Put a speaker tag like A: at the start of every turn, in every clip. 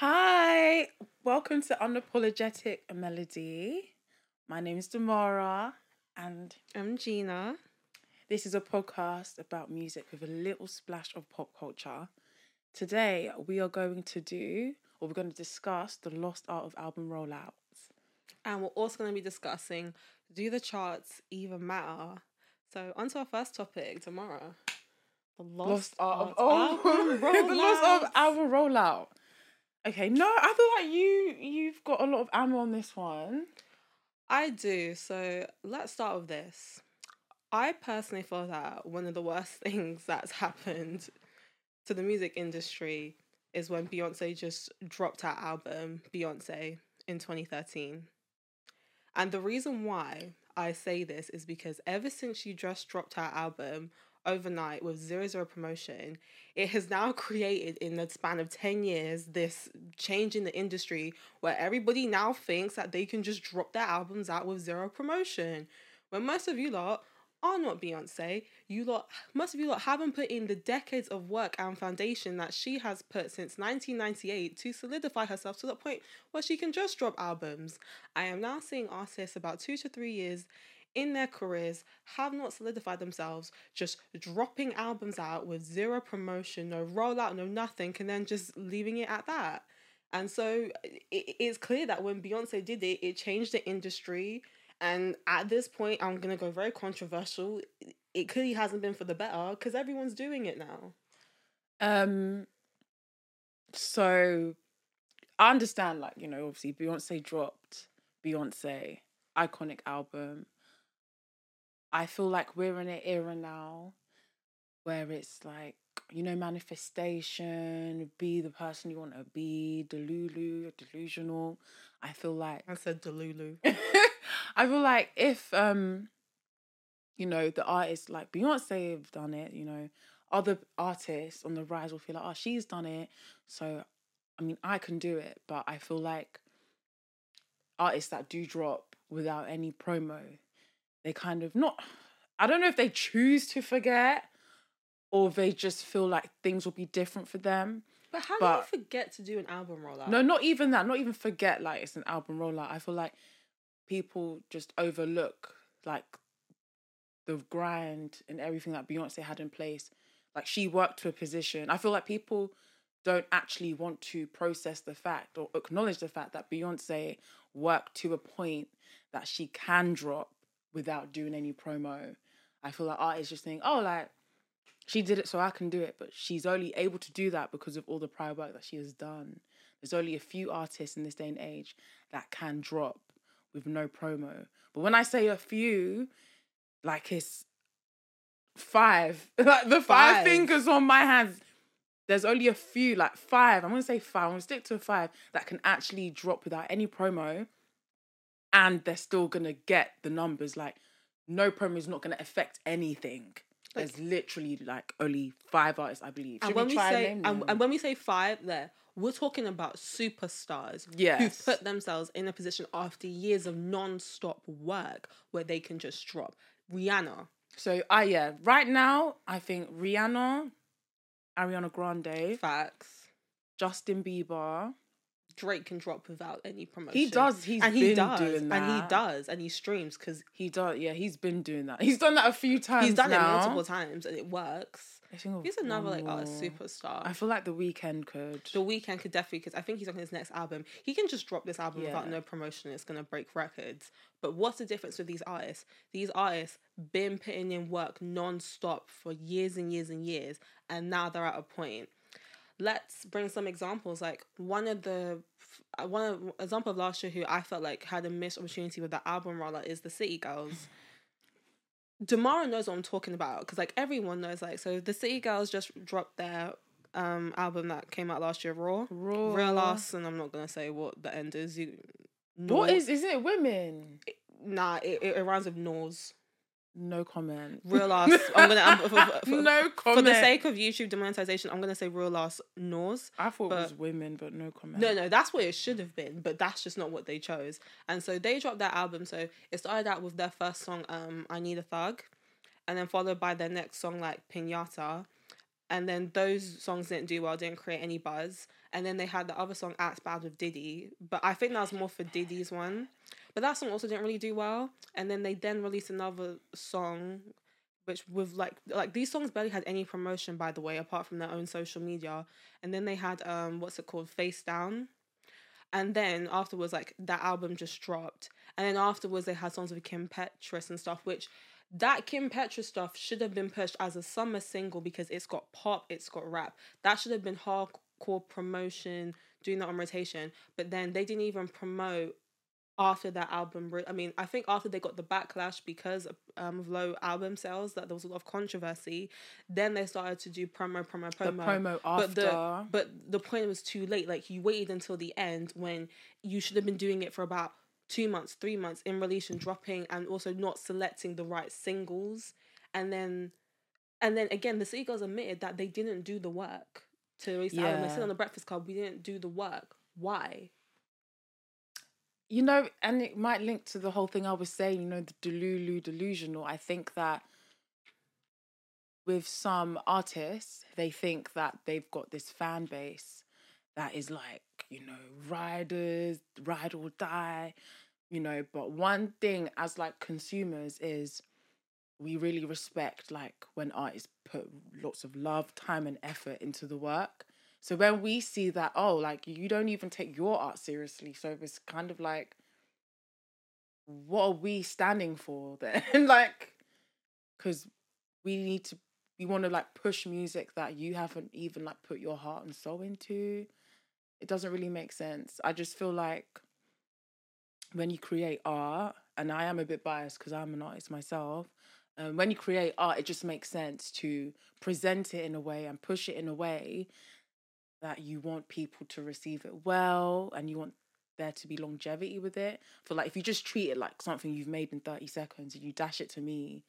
A: Hi, welcome to Unapologetic Melody. My name is Damara, and
B: I'm Gina.
A: this is a podcast about music with a little splash of pop culture. Today, we are going to do, or we're going to discuss, the lost art of album rollouts.
B: And we're also going to be discussing do the charts even matter? So, on to our first topic tomorrow. The
A: Lost art of
B: album
A: oh, the lost art of
B: rollouts.
A: album rollout. Okay, no, I feel like you you've got a lot of ammo on this one.
B: I do. So, let's start with this. I personally feel that one of the worst things that's happened to the music industry is when Beyonce just dropped her album, Beyonce, in 2013. And the reason why I say this is because ever since she just dropped her album overnight with zero zero promotion, it has now created in the span of 10 years this change in the industry where everybody now thinks that they can just drop their albums out with zero promotion. When most of you lot are not Beyonce, you lot, most of you lot haven't put in the decades of work and foundation that she has put since 1998 to solidify herself to the point where she can just drop albums. I am now seeing artists about two to three years in their careers have not solidified themselves, just dropping albums out with zero promotion, no rollout, no nothing, and then just leaving it at that. And so it, it's clear that when Beyonce did it, it changed the industry. And at this point, I'm going to go very controversial. It clearly hasn't been for the better because everyone's doing it now.
A: Um so I understand like, you know, obviously Beyonce dropped Beyonce iconic album. I feel like we're in an era now where it's like, you know, manifestation, be the person you want to be, delulu, delusional. I feel like
B: I said Delulu.
A: I feel like if um you know the artists like Beyonce have done it, you know, other artists on the rise will feel like, oh, she's done it. So I mean I can do it, but I feel like artists that do drop without any promo, they kind of not I don't know if they choose to forget or they just feel like things will be different for them.
B: But how
A: But-
B: do you forget to do an album rollout?
A: No, not even that. Not even forget like it's an album rollout. I feel like people just overlook like the grind and everything that Beyonce had in place. Like she worked to a position. I feel like people don't actually want to process the fact or acknowledge the fact that Beyonce worked to a point that she can drop without doing any promo. I feel like artists just think, oh, like she did it so I can do it, but she's only able to do that because of all the prior work that she has done. There's only a few artists in this day and age that can drop with no promo. But when I say a few, like it's five, like the five,
B: Five.
A: fingers on my hands. There's only a few, like five. I'm gonna say five. I'm gonna stick to five that can actually drop without any promo, and they're still gonna get the numbers. Like no promo is not gonna affect anything. There's literally like only five artists, I believe.
B: And
A: Should
B: when
A: we
B: we
A: try
B: say
A: and
B: and, and when we say five there, we're talking about superstars
A: Yes.
B: who put themselves in a position after years of non-stop work where they can just drop. Rihanna.
A: So, ah, yeah, right now, I think Rihanna, Ariana Grande,
B: Facts.
A: Justin Bieber.
B: Drake can drop without any promotion.
A: He does. He's
B: and
A: been
B: he does,
A: doing that.
B: and he does, and he streams because
A: He does. Yeah, he's been doing that. He's done that a few times.
B: he's done
A: now.
B: it multiple times, and it works. He's another like artist superstar.
A: I feel like the Weeknd could.
B: The Weeknd could definitely because I think he's on his next album. He can just drop this album without no promotion. It's gonna break records. But what's the difference with these artists? These artists been putting in work non-stop for years and years and years, and now they're at a point. Let's bring some examples. Like one of the one of, example of last year who I felt like had a missed opportunity with the album rollout is the City Girls. Damara knows what I'm talking about because like everyone knows like so the City Girls just dropped their um album that came out last year, Raw.
A: Raw.
B: Real Ass, and I'm not gonna say what the end is. You,
A: What
B: Nor-
A: is? Is it women?
B: Nah, it, it, it rhymes with Nors.
A: No comment.
B: Real Ass. I'm gonna. I'm, for, for,
A: no
B: for the sake of YouTube demonetization, I'm gonna say Real Ass Nors.
A: I thought it was women, but no comment.
B: No, no, that's what it should have been, but that's just not what they chose. And so they dropped that album. So it started out with their first song, um, "I Need a Thug," and then followed by their next song, like "Pinata." and then those songs didn't do well, didn't create any buzz. And then they had the other song Act Bad with Diddy, but I think that was more for Diddy's one. But that song also didn't really do well. And then they then released another song, which with like like these songs barely had any promotion by the way, apart from their own social media. And then they had um what's it called, Face Down. And then afterwards, like that album just dropped. And then afterwards, they had songs with Kim Petras and stuff, which that Kim Petras stuff should have been pushed as a summer single because it's got pop, it's got rap. That should have been hardcore promotion, doing that on rotation. But then they didn't even promote after that album. I mean, I think after they got the backlash because of, um, of low album sales, that there was a lot of controversy. Then they started to do promo, promo, promo.
A: The promo after.
B: But the, but the point was too late. Like you waited until the end when you should have been doing it for about two months, three months in relation, dropping and also not selecting the right singles. And then, and then again, the City Girls admitted that they didn't do the work to release the album. They said on the Breakfast Club, we didn't do the work. Why?
A: You know, and it might link to the whole thing I was saying, you know, the delulu delusional. I think that with some artists, they think that they've got this fan base that is like, you know, riders, ride or die, you know. But one thing as like consumers is we really respect like when artists put lots of love, time, and effort into the work. So when we see that, oh, like you don't even take your art seriously, so it's kind of like, what are we standing for then? like, because we need to, we want to like push music that you haven't even like put your heart and soul into. It doesn't really make sense. I just feel like when you create art, and I am a bit biased because I'm an artist myself. Um, when you create art, it just makes sense to present it in a way and push it in a way that you want people to receive it well and you want there to be longevity with it. For like if you just treat it like something you've made in 30 seconds and you dash it to me,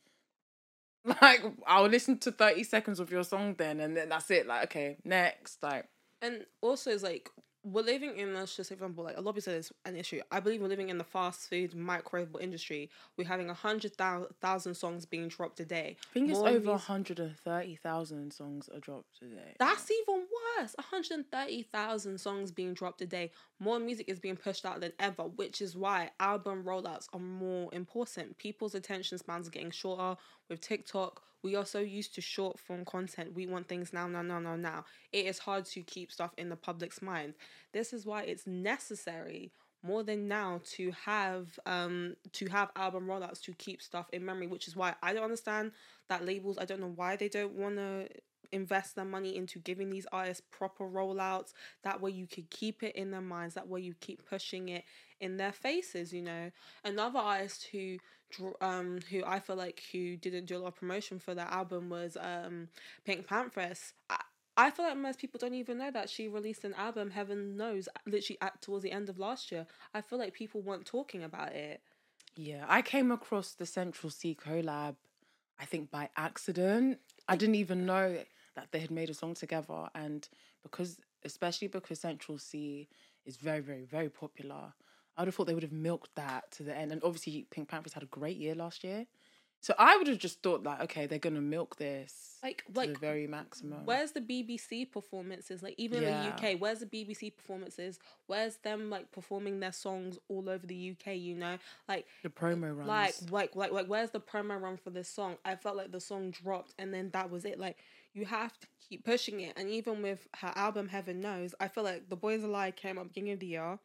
A: like I'll listen to 30 seconds of your song then and then that's it. Like, okay, next. Like
B: And also it's like we're living in let's just example like a lot of people say it's an issue. I believe we're living in the fast food microwavable industry. We're having a hundred thousand songs being dropped a day.
A: I think it's More over 130000 songs are dropped a day.
B: That's even worse. 130000 songs being dropped a day. More music is being pushed out than ever which is why album rollouts are more important. People's attention spans are getting shorter with tiktok we are so used to short form content. We want things now, now, now, now, now. It is hard to keep stuff in the public's mind. This is why it's necessary more than now to have um to have album rollouts to keep stuff in memory which is why i don't understand that labels i don't know why they don't want to invest their money into giving these artists proper rollouts that way you could keep it in their minds that way you keep pushing it in their faces you know another artist who um who I feel like who didn't do a lot of promotion for their album was um PinkPantheress. I, I feel like most people don't even know that she released an album, heaven knows, literally at towards the end of last year. I feel like people weren't talking about it.
A: Yeah, I came across the Central Cee collab, I think by accident. I didn't even know that they had made a song together, and because especially because Central Cee is very, very, very popular. I would have thought they would have milked that to the end. And obviously, PinkPantheress had a great year last year. So I would have just thought like, okay, they're gonna milk this
B: like like
A: the very maximum.
B: Where's the BBC performances? Like even yeah. in the UK, where's the BBC performances? Where's them like performing their songs all over the UK? You know, like
A: the promo runs.
B: Like like like like where's the promo run for this song? I felt like the song dropped and then that was it. Like you have to keep pushing it. And even with her album Heaven Knows, I feel like The Boys a Lie came up beginning of the year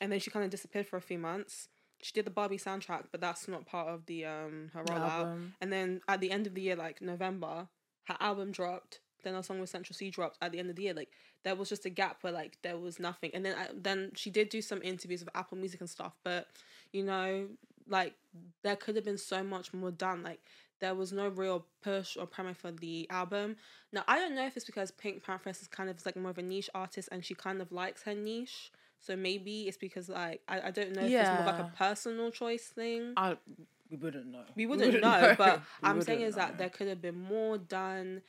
B: and then she kind of disappeared for a few months. She did the Barbie soundtrack, but that's not part of the um her rollout. And then at the end of the year, like November, her album dropped. Then her song with Central Cee dropped at the end of the year. Like there was just a gap where like there was nothing. And then uh, then she did do some interviews with Apple Music and stuff, but you know, like there could have been so much more done. Like there was no real push or promo for the album. Now I don't know if it's because PinkPantheress is kind of like more of a niche artist and she kind of likes her niche. So maybe it's because like I, I don't know if yeah. it's more like a personal choice thing.
A: I we wouldn't know.
B: We wouldn't, we wouldn't know, know, but we I'm saying is know. that there could have been more done.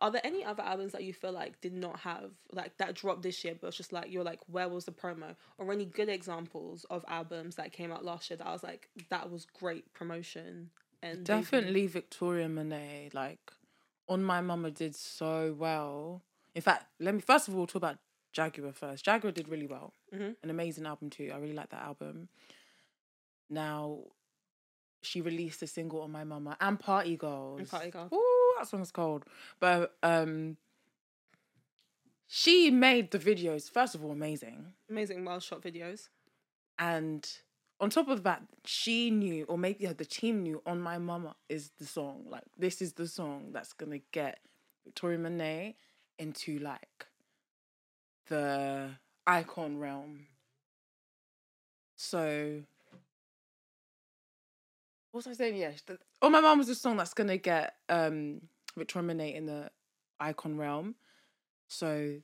B: Are there any other albums that you feel like did not have like that dropped this year, but it's just like you're like, where was the promo? Or any good examples of albums that came out last year that I was like, that was great promotion. And
A: definitely Victoria Monet, like On My Mama did so well. In fact, let me first of all talk about Jaguar first. Jaguar did really well.
B: Mhm.
A: An amazing album too. I really like that album. Now, she released a single on My Mama and Party Girls.
B: And Party Girl.
A: Ooh, that song's cold. But um, she made the videos first of all amazing,
B: Amazing, well shot videos.
A: and on top of that, she knew, or maybe yeah, the team knew, "On My Mama" is the song. Like this is the song that's gonna get Victoria Monet into like the icon realm. So, what was I saying? Yes, the, "On My mom was the song that's gonna get um Monet in the icon realm. So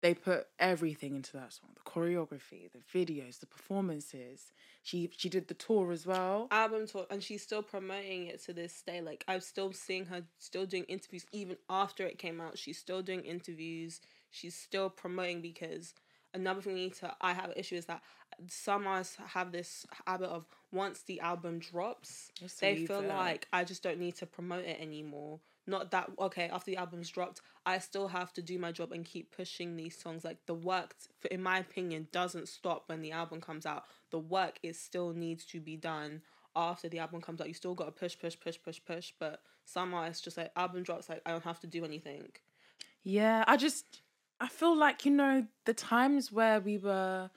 A: they put everything into that song the choreography the videos the performances she she did the tour as well
B: album tour and she's still promoting it to this day like i'm still seeing her still doing interviews even after it came out she's still doing interviews she's still promoting because another thing we need to i have an issue is that some artists have this habit of once the album drops they feel like i just don't need to promote it anymore. Not that okay after the album's dropped i still have to do my job and keep pushing these songs. Like the work in my opinion doesn't stop when the album comes out. The work is still needs to be done after the album comes out. You still got to push push push push push but some artists just like album drops like i don't have to do anything.
A: Yeah i just i feel like you know the times where we were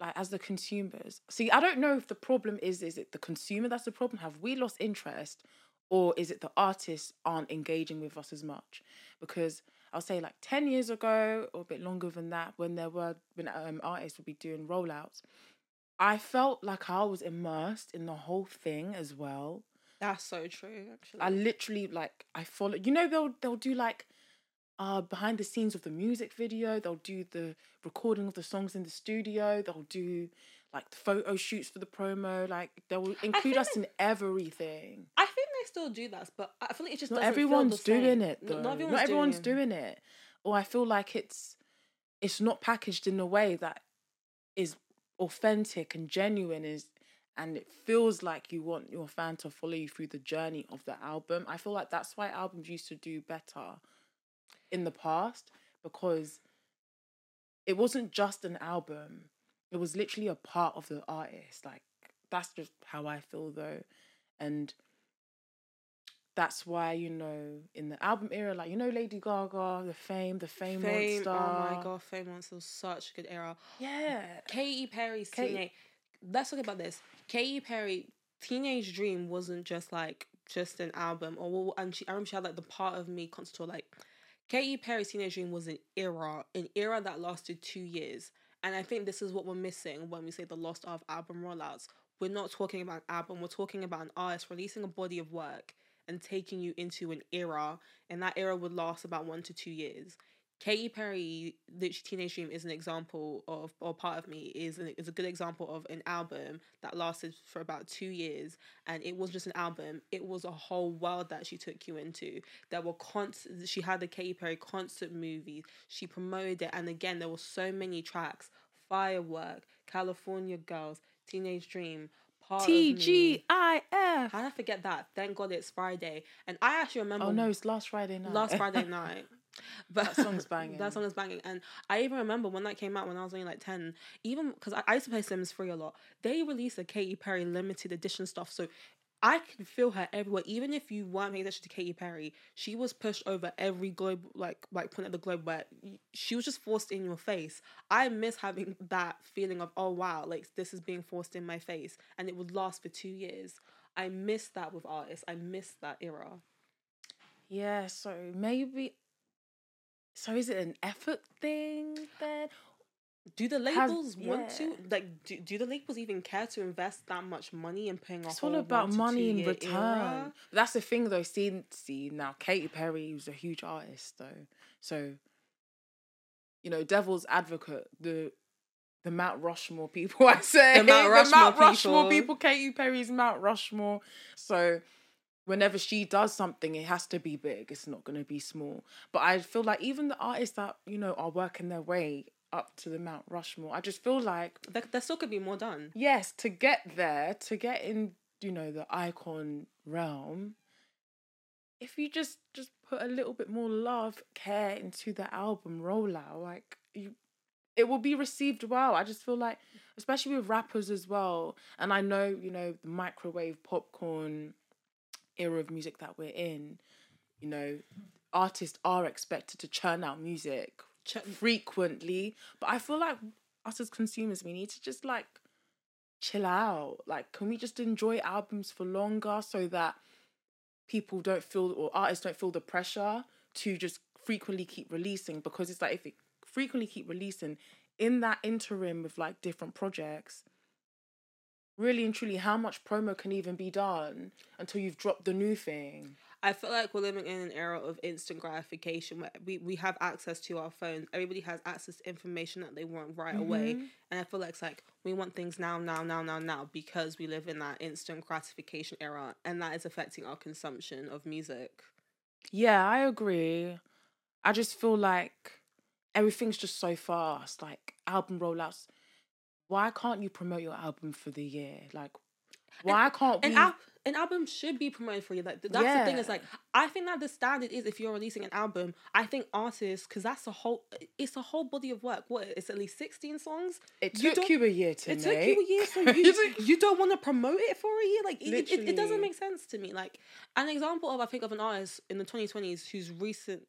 A: like as the consumers see i don't know if the problem is is it the consumer that's the problem? Have we lost interest? Or is it the artists aren't engaging with us as much? Because i'll say like 10 years ago or a bit longer than that when there were when um, artists would be doing rollouts i felt like i was immersed in the whole thing as well.
B: That's so true actually.
A: I literally like I follow. You know they'll they'll do like uh behind the scenes of the music video. They'll do the recording of the songs in the studio. They'll do like the photo shoots for the promo. Like they'll include us in everything.
B: i think they still do that but i feel like it just
A: Not everyone's doing it though.
B: not everyone's,
A: Not everyone's
B: doing,
A: doing it. Or I feel like it's it's not packaged in a way that is authentic and genuine is and it feels like you want your fan to follow you through the journey of the album. I feel like that's why albums used to do better in the past because it wasn't just an album. It was literally a part of the artist. Like that's just how I feel though. And that's why, you know, in the album era, like you know Lady Gaga, the fame, the fame,
B: Fame,
A: monster.
B: oh my god, Fame Monster was such a good era.
A: Yeah.
B: Katy Perry's
A: Katy-
B: teenage. Let's talk about this. Katy Perry, Teenage Dream wasn't just like just an album, or and she. I remember she had like the part of me concert tour. Like Katy Perry's Teenage Dream was an era, an era that lasted two years, and I think this is what we're missing when we say the lost of album rollouts. We're not talking about an album. We're talking about an artist releasing a body of work and taking you into an era, and that era would last about one to two years. Katy Perry, the Teenage Dream, is an example of, or part of me is an, is a good example of an album that lasted for about two years, and it was just an album. It was a whole world that she took you into. There were constant. She had the Katy Perry concert movie. She promoted it, and again, there were so many tracks: Firework, California Girls, Teenage Dream, Part of Me.
A: TGIF.
B: How did I forget that? Thank God it's Friday, and I actually oh, remember.
A: Oh no, it's last Friday night.
B: last Friday night. But
A: That song's banging.
B: that song is banging, and I even remember when that came out when I was only like ten. Even because I, I used to play Sims 3 a lot. They released a Katy Perry limited edition stuff, so I could feel her everywhere. Even if you weren't paying attention to Katy Perry, she was pushed over every globe, like like point at the globe where she was just forced in your face. I miss having that feeling of oh wow, like this is being forced in my face, and it would last for two years. I miss that with artists. I miss that era.
A: Yeah, so maybe. So is it an effort thing then?
B: Do the labels want to like? Do, do the labels even care to invest that much money in paying off?
A: It's all about money in return.
B: era?
A: That's the thing though. See, see now, Katy Perry was a huge artist though. So, you know, Devil's Advocate, the the Mount Rushmore people, I say
B: The Mount Rushmore
A: Rushmore
B: people.
A: people. Katy Perry's Mount Rushmore. So, whenever she does something, it has to be big. It's not going to be small. But I feel like even the artists that you know are working their way up to the Mount Rushmore, I just feel like
B: There, there still could be more done.
A: yes, to get there, to get in, you know, the icon realm, if you just just put a little bit more love, care into the album rollout, like you it will be received well. I just feel like especially with rappers as well. And I know, you know, the microwave popcorn era of music that we're in, you know, artists are expected to churn out music
B: Ch-
A: frequently. But I feel like us as consumers, we need to just like chill out. Like, can we just enjoy albums for longer so that people don't feel or artists don't feel the pressure to just frequently keep releasing? Because it's like if it frequently keep releasing in that interim with like different projects, really and truly, how much promo can even be done until you've dropped the new thing?
B: I feel like we're living in an era of instant gratification where we, we have access to our phones. Everybody has access to information that they want right away. Mm-hmm. And I feel like it's like we want things now, now, now, now, now because we live in that instant gratification era and that is affecting our consumption of music.
A: Yeah, I agree. I just feel like everything's just so fast. Like album rollouts. Why can't you promote your album for the year? Like, why can't we?
B: An, al- an album should be promoted for you. Like th- that's the thing. Is like I think that the standard is if you're releasing an album, I think artists because that's a whole. It's a whole body of work. What it's at least sixteen songs.
A: it
B: you
A: took you a year to make.
B: It
A: make.
B: took you a year, so you, you don't want to promote it for a year. Like it, it, it doesn't make sense to me. Like an example of I think of an artist in the twenty twenties who's recently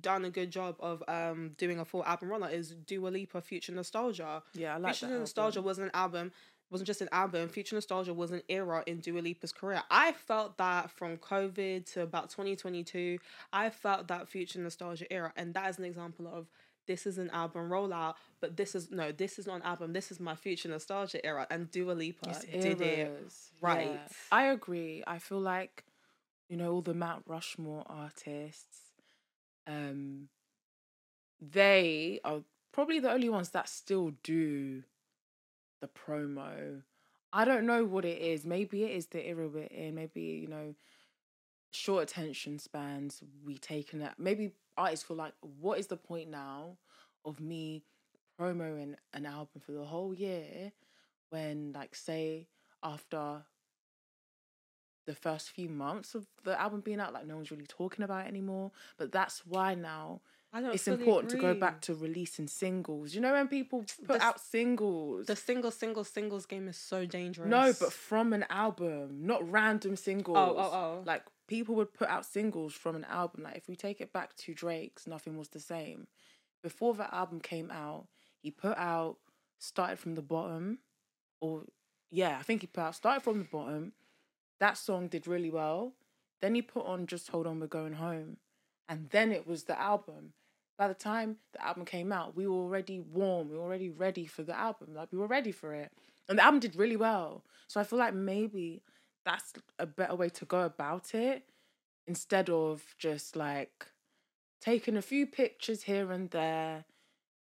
B: done a good job of um doing a full album rollout is Dua Lipa, Future Nostalgia.
A: yeah, I like
B: Future. Nostalgia
A: album.
B: wasn't an album, wasn't just an album. Future Nostalgia was an era in Dua Lipa's career. I felt that from COVID to about 2022. I felt that Future Nostalgia era, and that is an example of this is an album rollout, but this is no, this is not an album. This is my Future Nostalgia era, and Dua Lipa did it. right.
A: Yeah. I agree. I feel like, you know, all the Mount Rushmore artists, um, they are probably the only ones that still do the promo. I don't know what it is. Maybe it is the era we're in. Maybe, you know, short attention spans we taken it. Maybe artists feel like, what is the point now of me promoting an album for the whole year when, like, say, after the first few months of the album being out, like, no one's really talking about it anymore. But that's why now it's important to go back to releasing singles. You know, when people put
B: The-
A: out singles.
B: The single, single, singles game is so dangerous.
A: No, but from an album, not random singles.
B: Oh, oh, oh.
A: Like people would put out singles from an album. Like if we take it back to Drake's Nothing Was the Same. Before the album came out, he put out Started from the Bottom. Or yeah, I think he put out Started from the Bottom. That song did really well. Then he put on Just Hold On We're Going Home. And then it was the album. By the time the album came out, we were already warm. We were already ready for the album. Like we were ready for it. And the album did really well. So I feel like maybe that's a better way to go about it instead of just like taking a few pictures here and there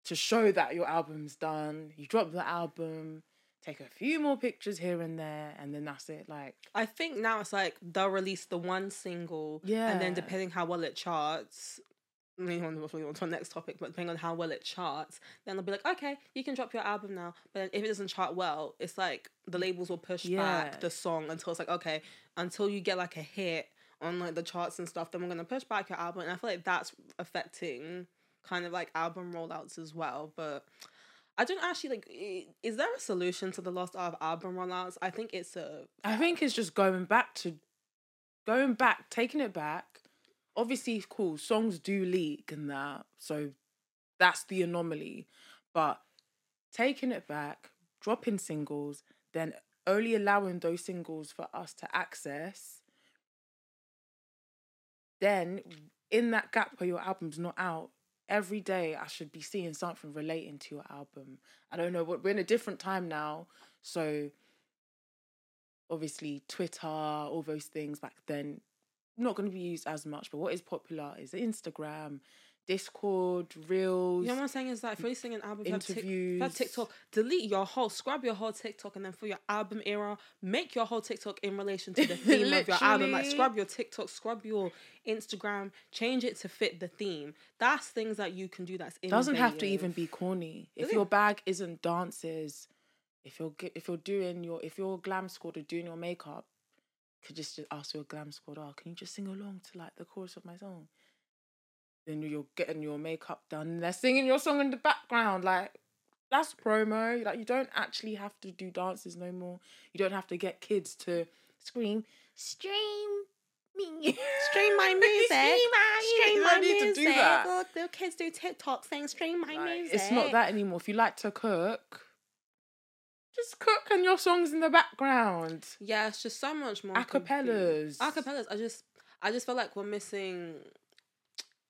A: to show that your album's done. You drop the album, take a few more pictures here and there, and then that's it. Like,
B: I think now it's like they'll release the one single,
A: yeah and
B: then depending how well it charts, I mean, on to on to the next topic, but depending on how well it charts, then they'll be like, okay, you can drop your album now. But then if it doesn't chart well, it's like the labels will push
A: Yeah.
B: back the song until it's like, okay, until you get like a hit on like the charts and stuff, then we're gonna push back your album. And I feel like that's affecting kind of like album rollouts as well. But I don't actually like. Is there a solution to the lost of album rollouts? I think it's a
A: I think it's just going back to going back, taking it back. Obviously, cool. Songs do leak and that, so that's the anomaly. But taking it back, dropping singles, then only allowing those singles for us to access. Then, in that gap where your album's not out, every day I should be seeing something relating to your album. I don't know what we're in a different time now, so obviously Twitter, all those things back then, not going to be used as much. But what is popular is Instagram, Discord, Reels.
B: You know what I'm saying is that if you're listening an album, if you have Tik- if you have
A: Interviews.
B: TikTok, delete your whole, scrub your whole TikTok, and then for your album era, make your whole TikTok in relation to the theme of your album. Like scrub your TikTok, scrub your Instagram, change it to fit the theme. That's things that you can do. That's
A: doesn't have to even be corny. If your bag isn't dances, if you're if you're doing your if you're glam squad or doing your makeup, could just, just ask your glam squad, oh, can you just sing along to like the chorus of my song? Then you're getting your makeup done and they're singing your song in the background. Like, that's promo. Like, you don't actually have to do dances no more. You don't have to get kids to scream, stream me.
B: Stream my music.
A: stream my,
B: Stream
A: you
B: my
A: don't need to do that.
B: The kids do TikTok saying stream my
A: Like,
B: music.
A: It's not that anymore. If you like to cook, just cook and your songs in the background.
B: Yeah, it's just so much more.
A: Acapellas.
B: Acapellas. I just, I just feel like we're missing.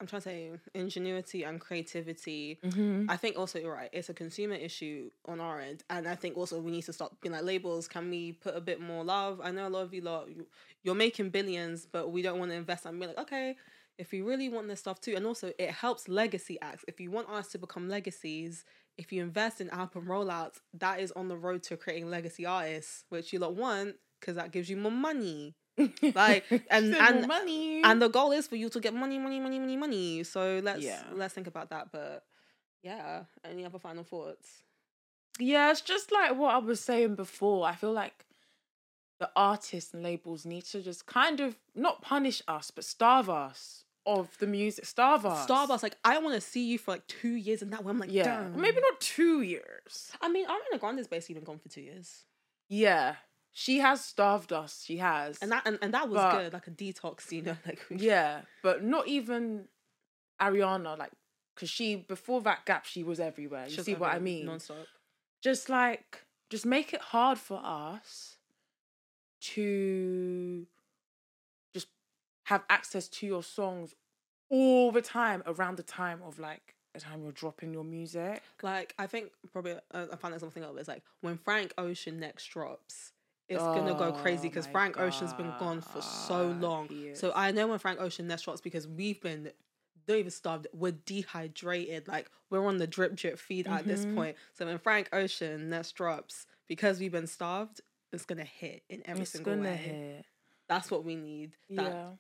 B: I'm trying to say ingenuity and creativity.
A: Mm-hmm.
B: I think also you're right. It's a consumer issue on our end, and I think also we need to stop being like labels. Can we put a bit more love? I know a lot of you lot, you, you're making billions, but we don't want to invest. And be like, okay, if we really want this stuff too, and also it helps legacy acts. If you want us to become legacies, if you invest in album rollouts, that is on the road to creating legacy artists, which you lot want because that gives you more money. Like, and- and-
A: money.
B: And the goal is for you to get money, money, money, money, money. So let's
A: Yeah.
B: let's think about that. But yeah, any other final thoughts?
A: yeah, it's just like what I was saying before. I feel like the artists and labels need to just kind of not punish us, but starve us of the music. Starve us.
B: Starbucks, like I want to see you for like two years, and that way I'm like,
A: Yeah.
B: damn.
A: Maybe not two years.
B: I mean, Ariana Grande's basically been gone for two years,
A: Yeah. She has starved us. She has.
B: and that and, and that was
A: But-
B: good, like a detox, you know, like
A: Yeah, but not even Ariana, like, because she, before that gap, she was everywhere. You see what I mean?
B: Non-stop.
A: Just like, just make it hard for us to just have access to your songs all the time around the time of like the time you're dropping your music.
B: Like I think probably uh, I found something it. It's like when Frank Ocean next drops, it's gonna go crazy
A: Oh
B: because
A: my
B: Frank Ocean's been gone for so long. So. I know when Frank Ocean next drops because we've been not even starved, we're dehydrated. Like we're on the drip drip feed at this
A: Mhm.
B: point. So when Frank Ocean next drops, because we've been starved, it's gonna hit in every
A: it's
B: single
A: gonna
B: way.
A: hit.
B: That's what we need. That
A: Yeah.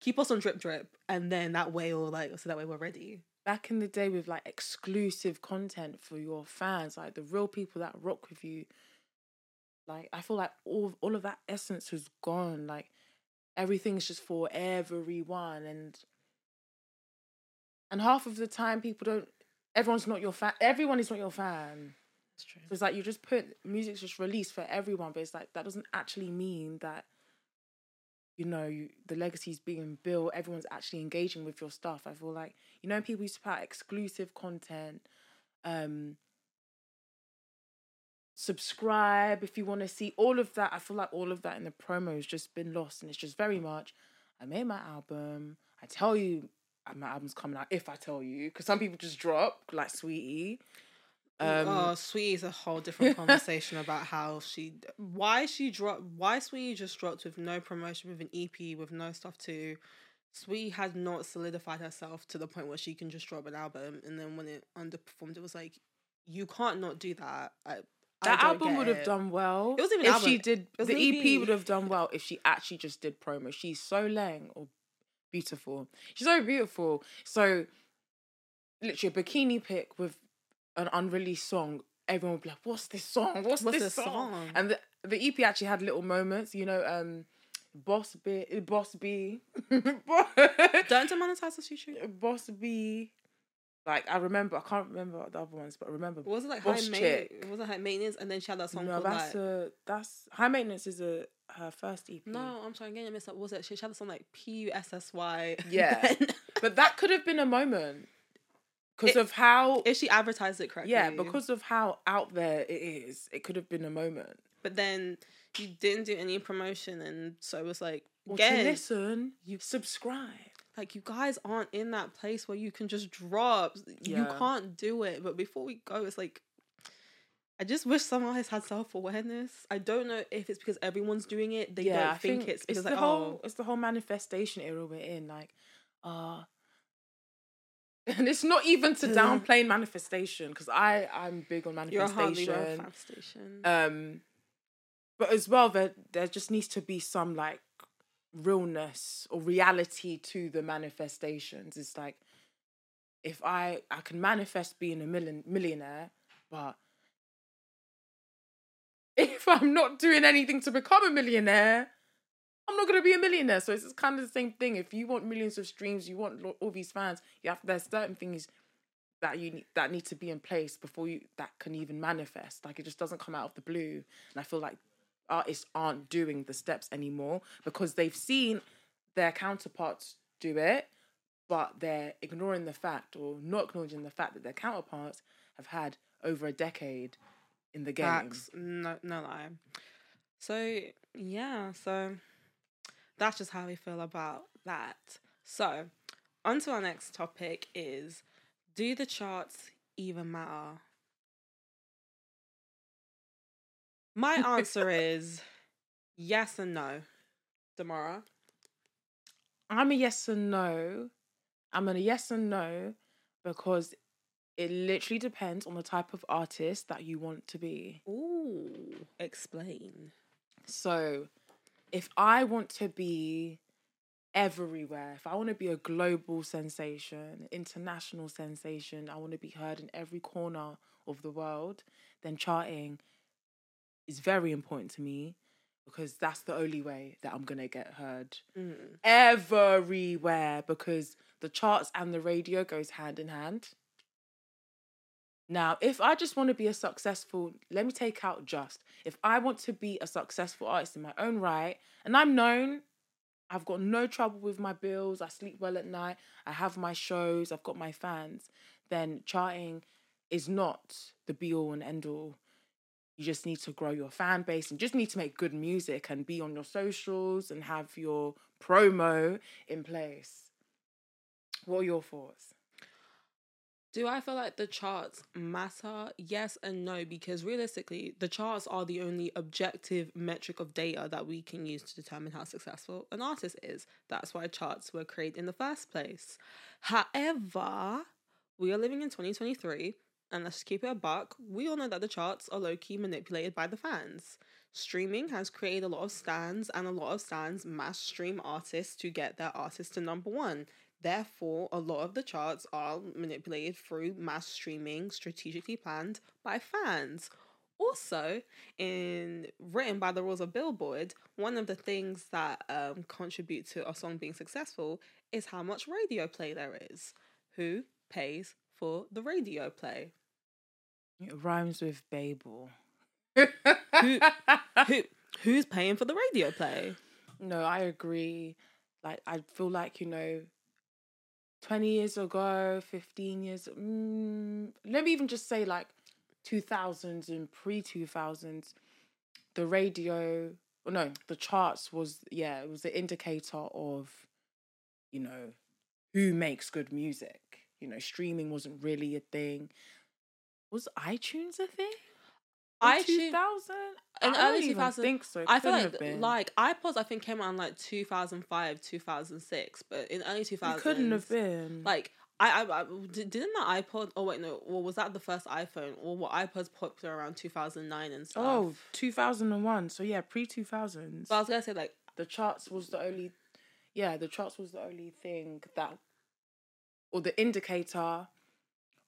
B: keep us on drip drip, and then that way, or like so that way we're ready.
A: back in the day with like exclusive content for your fans, like the real people that rock with you. Like I feel like all all of that essence has gone. Like everything's just for everyone, and and half of the time people don't. Everyone's not your fan. Everyone is not your fan.
B: That's true.
A: So it's like you just put music's just released for everyone, but it's like that doesn't actually mean that you know you, the legacy's being built. Everyone's actually engaging with your stuff. I feel like you know people used to put out exclusive content. Um, subscribe if you want to see all of that. I feel like all of that in the promo has just been lost, and it's just very much. I made my album. I tell you, uh, my album's coming out if I tell you, because some people just drop like Saweetie. Um,
B: oh, Saweetie is a whole different conversation about how she, why she dropped, why Saweetie just dropped with no promotion, with an EP, with no stuff to. Saweetie had not solidified herself to the point where she can just drop an album, and then when it underperformed, it was like, you can't not do that. I
A: that album would have done well.
B: It wasn't even
A: if
B: an
A: she did. The EP
B: EP.
A: would have done well if she actually just did promo. She's so lang or beautiful. She's so beautiful. So literally a bikini pic with an unreleased song. Everyone would be like, "What's this song? What's,
B: What's
A: this, song?
B: song?
A: And the the EP actually had little moments. You know, um, Boss B, Boss B,
B: Don't demonetize this YouTube.
A: Boss B. Like I remember, I can't remember the other ones, but I remember.
B: Was it like
A: Boss
B: high maintenance? Was it high maintenance? And then she had that song
A: no,
B: called
A: that's
B: like.
A: a that's high maintenance is a her first EP.
B: No, I'm sorry, I'm getting it mixed up. Was it? She had a song like P U S S Y.
A: Yeah. But that could have been a moment because of how
B: if she advertised it correctly.
A: yeah, because of how out there it is. It could have been a moment.
B: But then you didn't do any promotion, and so it was like,
A: Well, to
B: again,
A: listen, you subscribe.
B: Like you guys aren't in that place where you can just drop. You can't do it. But before we go, it's like. I just wish someone artists had self awareness. I don't know if it's because everyone's doing it. They
A: yeah,
B: don't
A: I
B: think, it's because
A: the
B: like,
A: whole
B: oh,
A: it's the whole manifestation era we're in. Like, uh and it's not even to downplay manifestation because I I'm big on
B: you're hardly
A: manifestation. um but as well there there just needs to be some like realness or reality to the manifestations it's like if i i can manifest being a million millionaire but if i'm not doing anything to become a millionaire I'm not gonna be a millionaire. So it's kind of the same thing. If you want millions of streams, you want all these fans. You have there's certain things that you need, that need to be in place before you that can even manifest. Like it just doesn't come out of the blue. And I feel like artists aren't doing the steps anymore because they've seen their counterparts do it, but they're ignoring the fact or not acknowledging the fact that their counterparts have had over a decade in the game.
B: Facts. No, no lie. So yeah, so that's just how we feel about that. So, on to our next topic is do the charts even matter? My answer is yes and no. Damara.
A: I'm a yes and no. I'm a yes and no because it literally depends on the type of artist that you want to be.
B: Ooh, explain.
A: So, if I want to be everywhere, if I want to be a global sensation, international sensation, I want to be heard in every corner of the world, then charting is very important to me because that's the only way that I'm going to get heard
B: Mm.
A: everywhere because the charts and the radio goes hand in hand. Now, if I just want to be a successful, let me take out just. If I want to be a successful artist in my own right, and I'm known, I've got no trouble with my bills, I sleep well at night, I have my shows, I've got my fans, then charting is not the be all and end all. You just need to grow your fan base and just need to make good music and be on your socials and have your promo in place. What are your thoughts?
B: Do I feel like the charts matter? Yes and no, because realistically, the charts are the only objective metric of data that we can use to determine how successful an artist is. That's why charts were created in the first place. However, we are living in 2023, and let's keep it a buck. We all know that the charts are low key manipulated by the fans. Streaming has created a lot of stands, and a lot of stands mass stream artists to get their artists to number one. Therefore, a lot of the charts are manipulated through mass streaming, strategically planned by fans. Also, in written by the rules of Billboard, one of the things that um, contribute to a song being successful is how much radio play there is. Who pays for the radio play?
A: It rhymes with Babel.
B: Who, who who's paying for the radio play?
A: No, I agree. Like, I feel like, you know, 20 years ago, 15 years, mm, let me even just say like 2000s and pre 2000s, the radio, well, no, the charts was, yeah, it was the indicator of, you know, who makes good music. You know, streaming wasn't really a thing. Was iTunes a thing? In
B: iTunes
A: 2000?
B: in
A: I don't
B: early
A: even
B: 2000
A: think so.
B: I feel like like iPods I think came out in like 2005, 2006, but in early 2000s
A: It couldn't have been.
B: like I, I, I didn't the iPod oh wait no well was that the first iPhone or were iPods popular around 2009 and stuff?
A: Oh, 2001. So yeah, pre 2000s.
B: but I was gonna say like
A: the charts was the only yeah, the charts was the only thing that or the indicator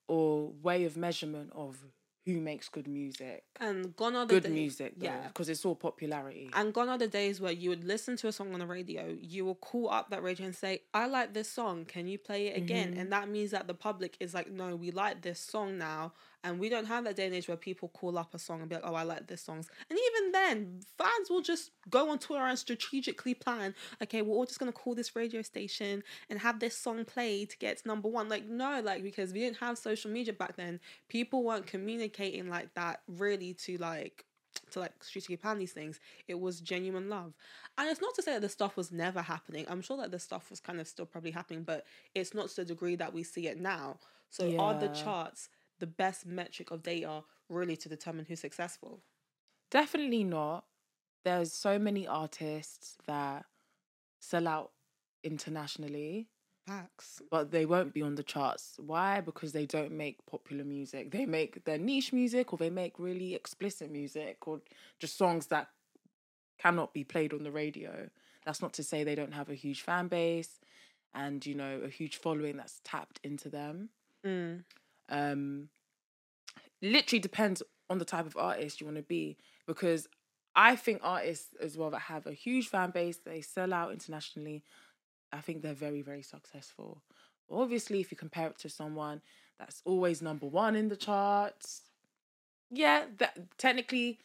A: or way of measurement of who makes good music.
B: and gone are the
A: Good
B: days-
A: music, though,
B: yeah.
A: because it's all popularity.
B: And gone are the days where you would listen to a song on the radio, you will call up that radio and say, I like this song, can you play it again?
A: Mhm.
B: And that means that the public is like, no, we like this song now. And we don't have that day and age where people call up a song and be like, oh, I like this song. And even then, fans will just go on Twitter and strategically plan, okay, we're all just going to call this radio station and have this song played to get to number one. Like, no, like, because we didn't have social media back then, people weren't communicating like that really to like, to like strategically plan these things. It was genuine love. And it's not to say that this stuff was never happening. I'm sure that this stuff was kind of still probably happening, but it's not to the degree that we see it now. So are the charts the best metric of data really to determine who's successful?
A: Definitely not. There's so many artists that sell out internationally,
B: Facts.
A: but they won't be on the charts. Why? Because they don't make popular music. They make their niche music or they make really explicit music or just songs that cannot be played on the radio. That's not to say they don't have a huge fan base and, you know, a huge following that's tapped into them.
B: Mm.
A: Um literally depends on the type of artist you want to be because I think artists as well that have a huge fan base, they sell out internationally. I think they're very, very successful. Obviously, if you compare it to someone that's always number one in the charts, yeah, that technically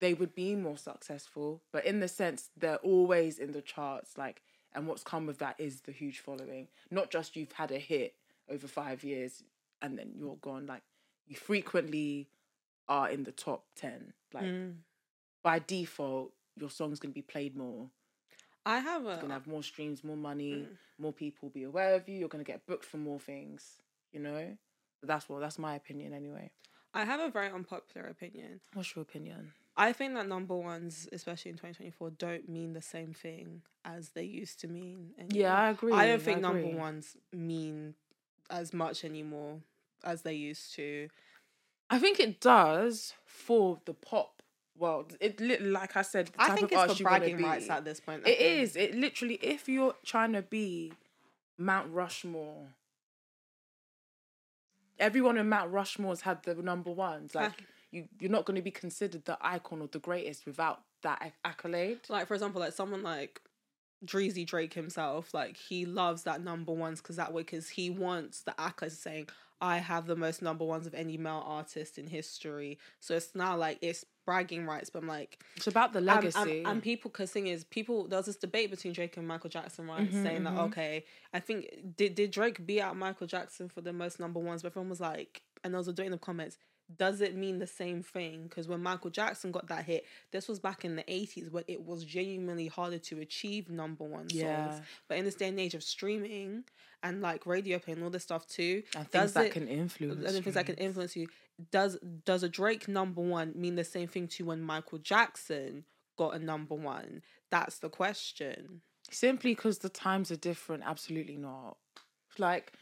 A: they would be more successful. But in the sense they're always in the charts, like, and what's come with that is the huge following. Not just you've had a hit over five years and then you're gone. Like you frequently are in the top ten. Like
B: Mm.
A: by default, your song's gonna be played more.
B: I have a
A: You're gonna have more streams, more money,
B: Mm.
A: more people be aware of you. You're gonna get booked for more things. You know. But that's what that's my opinion anyway.
B: I have a very unpopular opinion.
A: What's your opinion?
B: I think that number ones, especially in 2024, don't mean the same thing as they used to mean. Anymore.
A: Yeah, I agree.
B: I don't think
A: I
B: number ones mean as much anymore as they used to.
A: I think it does for the pop world. It li- like I said, the
B: I think
A: of
B: it's for bragging rights at this point. I
A: It
B: think.
A: is. It literally, if you're trying to be Mount Rushmore, everyone in Mount Rushmore's had the number ones. Like you, you're not going to be considered the icon or the greatest without that acc- accolade.
B: Like for example, like someone like Drizzy Drake himself, like he loves that number ones because that way, because he wants the accolades saying, "I have the most number ones of any male artist in history." So it's now like it's bragging rights, but I'm like,
A: It's about the legacy.
B: And, and people, because thing is, people there was this debate between Drake and Michael Jackson, right?
A: Mhm,
B: saying that
A: mhm.
B: okay, I think did did Drake beat out Michael Jackson for the most number ones? But everyone was like, and there was a debate in the comments. Does it mean the same thing? Because when Michael Jackson got that hit, this was back in the eighties when it was genuinely harder to achieve number one songs. But in this day and age of streaming and like radio play and all this stuff too,
A: and
B: does
A: things that
B: it-
A: can influence.
B: and things that can influence you. Does does a Drake number one mean the same thing to when Michael Jackson got a number one? That's the question.
A: Simply because the times are different, absolutely not. Like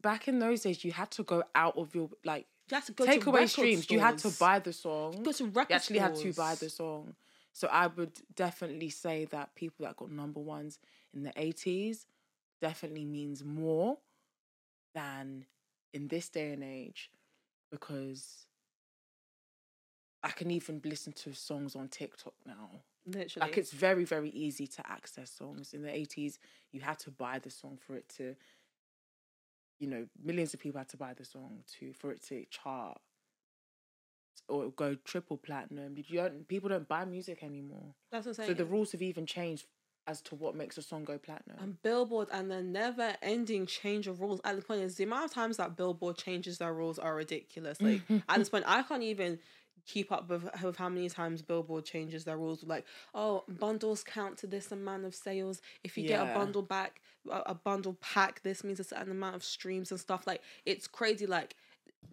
A: back in those days, you had to go out of your like
B: You have to go
A: take
B: to
A: away streams. You had to buy the song.
B: You go to record
A: you actually had to buy the song. So I would definitely say that people that got number ones in the eighties definitely means more than in this day and age because I can even listen to songs on TikTok now.
B: Literally.
A: Like it's very, very easy to access songs. In the eighties, you had to buy the song for it to you know, millions of people had to buy the song to for it to chart or go triple platinum. You don't people don't buy music anymore.
B: That's what I'm saying.
A: So the rules have even changed as to what makes a song go platinum.
B: and Billboard and the never ending change of rules. At the point is the amount of times that Billboard changes their rules are ridiculous. Like at this point, I can't even keep up with, with how many times Billboard changes their rules. Like, oh, bundles count to this amount of sales. If you get a bundle back, a, a bundle pack, this means a certain amount of streams and stuff. Like, it's crazy. Like.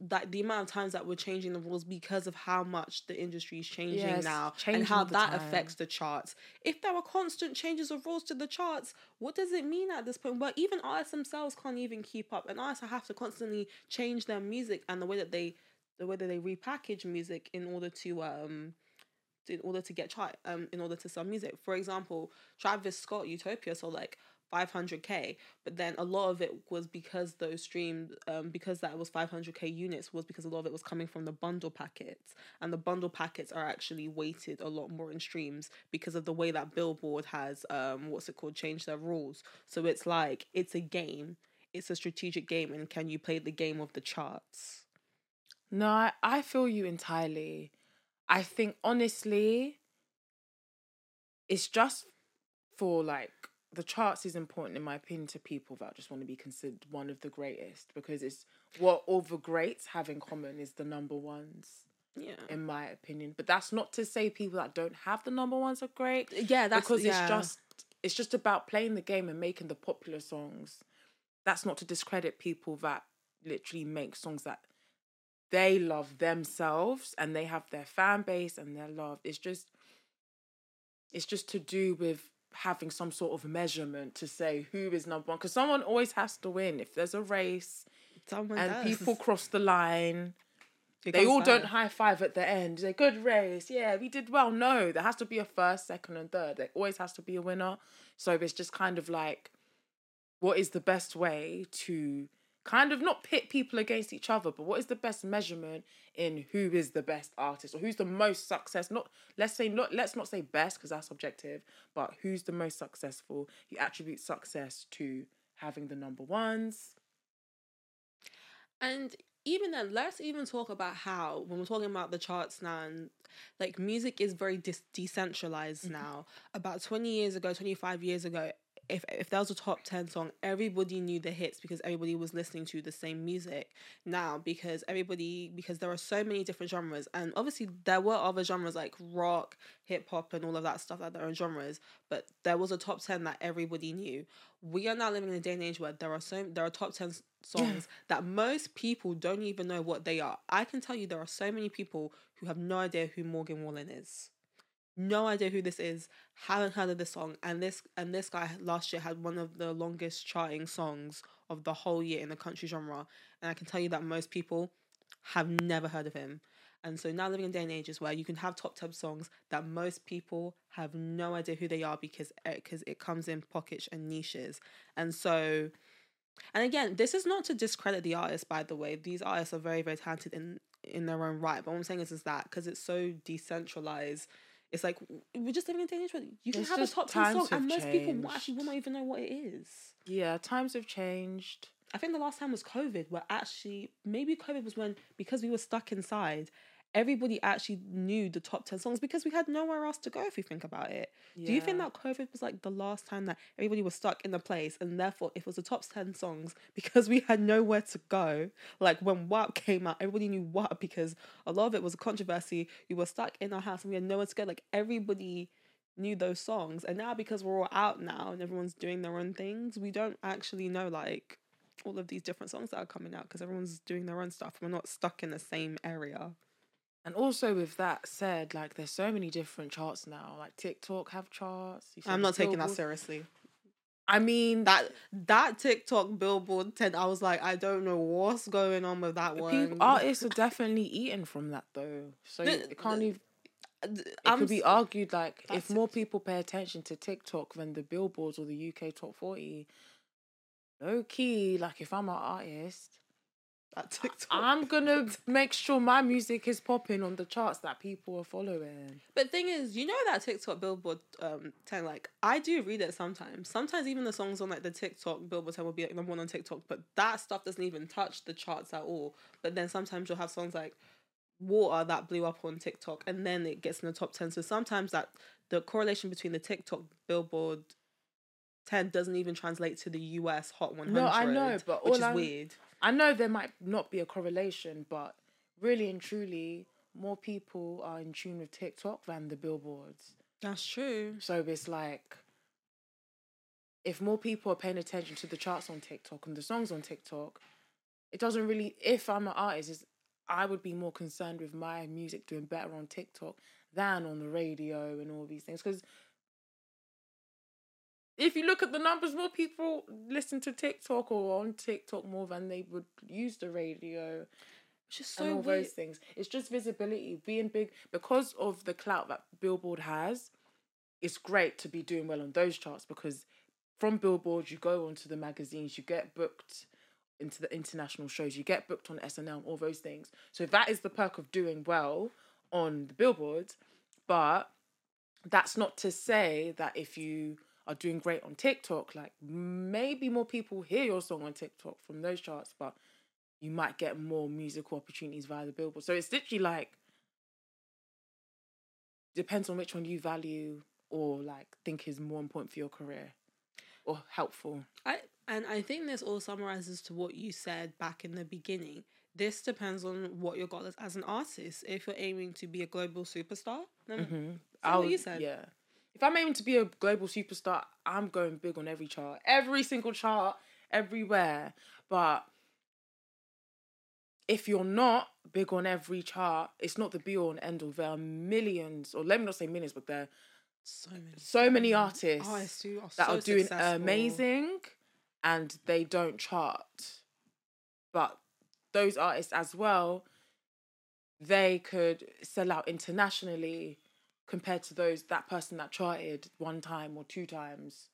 B: Like the amount of times that we're changing the rules because of how much the industry is changing
A: Yeah, it's
B: now and how that
A: time.
B: affects the charts. If there are constant changes of rules to the charts, what does it mean at this point? Well, even artists themselves can't even keep up, and artists have to constantly change their music and the way that they, way that they repackage music in order to um, in order to get chart um, in order to sell music. For example, Travis Scott Utopia sold like 500k, but then a lot of it was because those streamed um, because that was 500k units was because a lot of it was coming from the bundle packets, and the bundle packets are actually weighted a lot more in streams because of the way that Billboard has um what's it called changed their rules. So it's like it's a game. It's a strategic game, and can you play the game of the charts?
A: No, I, I feel you entirely. I think honestly, it's just for like the charts is important in my opinion to people that just want to be considered one of the greatest because it's what all the greats have in common is the number ones
B: Yeah,
A: in my opinion. But that's not to say people that don't have the number ones are great uh,
B: yeah, that's
A: because
B: yeah.
A: it's just it's just about playing the game and making the popular songs. That's not to discredit people that literally make songs that they love themselves and they have their fan base and their love. It's just it's just to do with having some sort of measurement to say who is number one because someone always has to win if there's a race
B: Someone
A: and
B: does.
A: people cross the line
B: It
A: they all don't high five at the end. Say good race, yeah, we did well. No, there has to be a first, second, and third. There always has to be a winner. So it's just kind of like, what is the best way to kind of not pit people against each other, but what is the best measurement in who is the best artist or who's the most success? Not let's say not let's not say best because that's subjective, but who's the most successful? You attribute success to having the number ones.
B: And even then, let's even talk about how when we're talking about the charts now, and like music is very dis- decentralized mm-hmm. now. About twenty years ago, twenty five years ago, if if there was a top 10 song everybody knew the hits because everybody was listening to the same music now because everybody because there are so many different genres. And obviously there were other genres like rock hip hop and all of that stuff that there are genres but there was a top 10 that everybody knew. We are now living in a day and age where there are so there are top 10 songs that most people don't even know what they are. I can tell you there are so many people who have no idea who morgan wallen is no idea who this is haven't heard of this song and this and this guy last year had one of the longest charting songs of the whole year in the country genre and i can tell you that most people have never heard of him. And so now living in day and ages where you can have top 10 songs that most people have no idea who they are because eh, because it, it comes in pockets and niches. And so and again this is not to discredit the artist by the way. These artists are very very talented in in their own right. But what i'm saying is is that because it's so decentralized it's like we're just living in day where you can it's have a top ten song, and most changed. people actually will not even know what it is.
A: Yeah, times have changed.
B: I think the last time was COVID, where actually maybe COVID was when because we were stuck inside, everybody actually knew the top 10 songs because we had nowhere else to go if you think about it. Yeah. Do you think that COVID was like the last time that everybody was stuck in the place and therefore if it was the top 10 songs because we had nowhere to go, like when WAP came out, everybody knew WAP because a lot of it was a controversy. We were stuck in our house and we had nowhere to go. Like everybody knew those songs. And now because we're all out now and everyone's doing their own things, we don't actually know like all of these different songs that are coming out because everyone's doing their own stuff. We're not stuck in the same area.
A: And also with that said, like there's so many different charts now. Like TikTok have charts.
B: I'm not taking that seriously.
A: I mean
B: that that TikTok billboard ten. I was like, I don't know what's going on with that one.
A: People, artists are definitely eating from that though, so the, it can't the, even. It I'm, could be argued like if more people pay attention to TikTok than the billboards or the UK top forty, low key, like if I'm an artist,
B: that TikTok.
A: I'm gonna make sure my music is popping on the charts that people are following.
B: But thing is, you know that TikTok Billboard um ten, like I do read it sometimes. Sometimes even the songs on like the TikTok Billboard ten will be like number one on TikTok, but that stuff doesn't even touch the charts at all. But then sometimes you'll have songs like Water that blew up on TikTok and then it gets in the top ten. So sometimes that the correlation between the TikTok Billboard 10 doesn't even translate to the US Hot 100. No, I know, but which is I'm, weird.
A: I know there might not be a correlation, but really and truly, more people are in tune with TikTok than the billboards.
B: That's true.
A: So it's like, if more people are paying attention to the charts on TikTok and the songs on TikTok, it doesn't really. If I'm an artist, I would be more concerned with my music doing better on TikTok than on the radio and all these things because if you look at the numbers, more people listen to TikTok or on TikTok more than they would use the radio. It's just so and all weird. those things. It's just visibility, being big because of the clout that Billboard has. It's great to be doing well on those charts because from Billboard you go onto the magazines, you get booked into the international shows, you get booked on SNL, all those things. So that is the perk of doing well on the billboards. But that's not to say that if you are doing great on TikTok, like maybe more people hear your song on TikTok from those charts, but you might get more musical opportunities via the billboard. So it's literally like depends on which one you value or like think is more important for your career or helpful.
B: I and I think this all summarizes to what you said back in the beginning. This depends on what your goal is as an artist. If you're aiming to be a global superstar, then mm-hmm. what you said.
A: Yeah if I'm aiming to be a global superstar, I'm going big on every chart, every single chart, everywhere. But if you're not big on every chart, it's not the be all and end all. There are millions, or let me not say millions, but there are so many, so many artists oh, are that so are doing successful. amazing, and they don't chart. But those artists as well, they could sell out internationally compared to those that person that charted one time or two times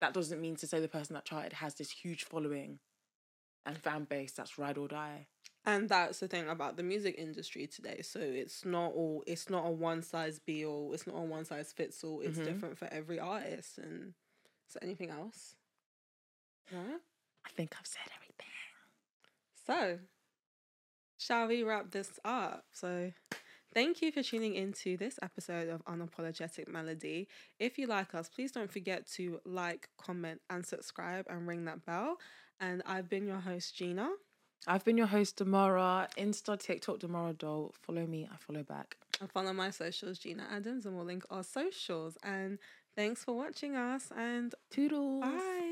A: that doesn't mean to say the person that charted has this huge following and fan base that's ride or die.
B: And that's the thing about the music industry today. So it's not all it's not a one size be all, it's not a one size fits all. It's
A: Mhm.
B: different for every artist and is there anything else? No?
A: I think I've said everything.
B: So shall we wrap this up? So Thank you for tuning into this episode of Unapologetic Melody. If you like us, please don't forget to like, comment, and subscribe and ring that bell. And I've been your host, Gina.
A: I've been your host, Damara. Insta, TikTok, Damara Doll. Follow me, I follow back.
B: And follow my socials, Gina Adams, and we'll link our socials. And thanks for watching us. And
A: Toodles.
B: bye.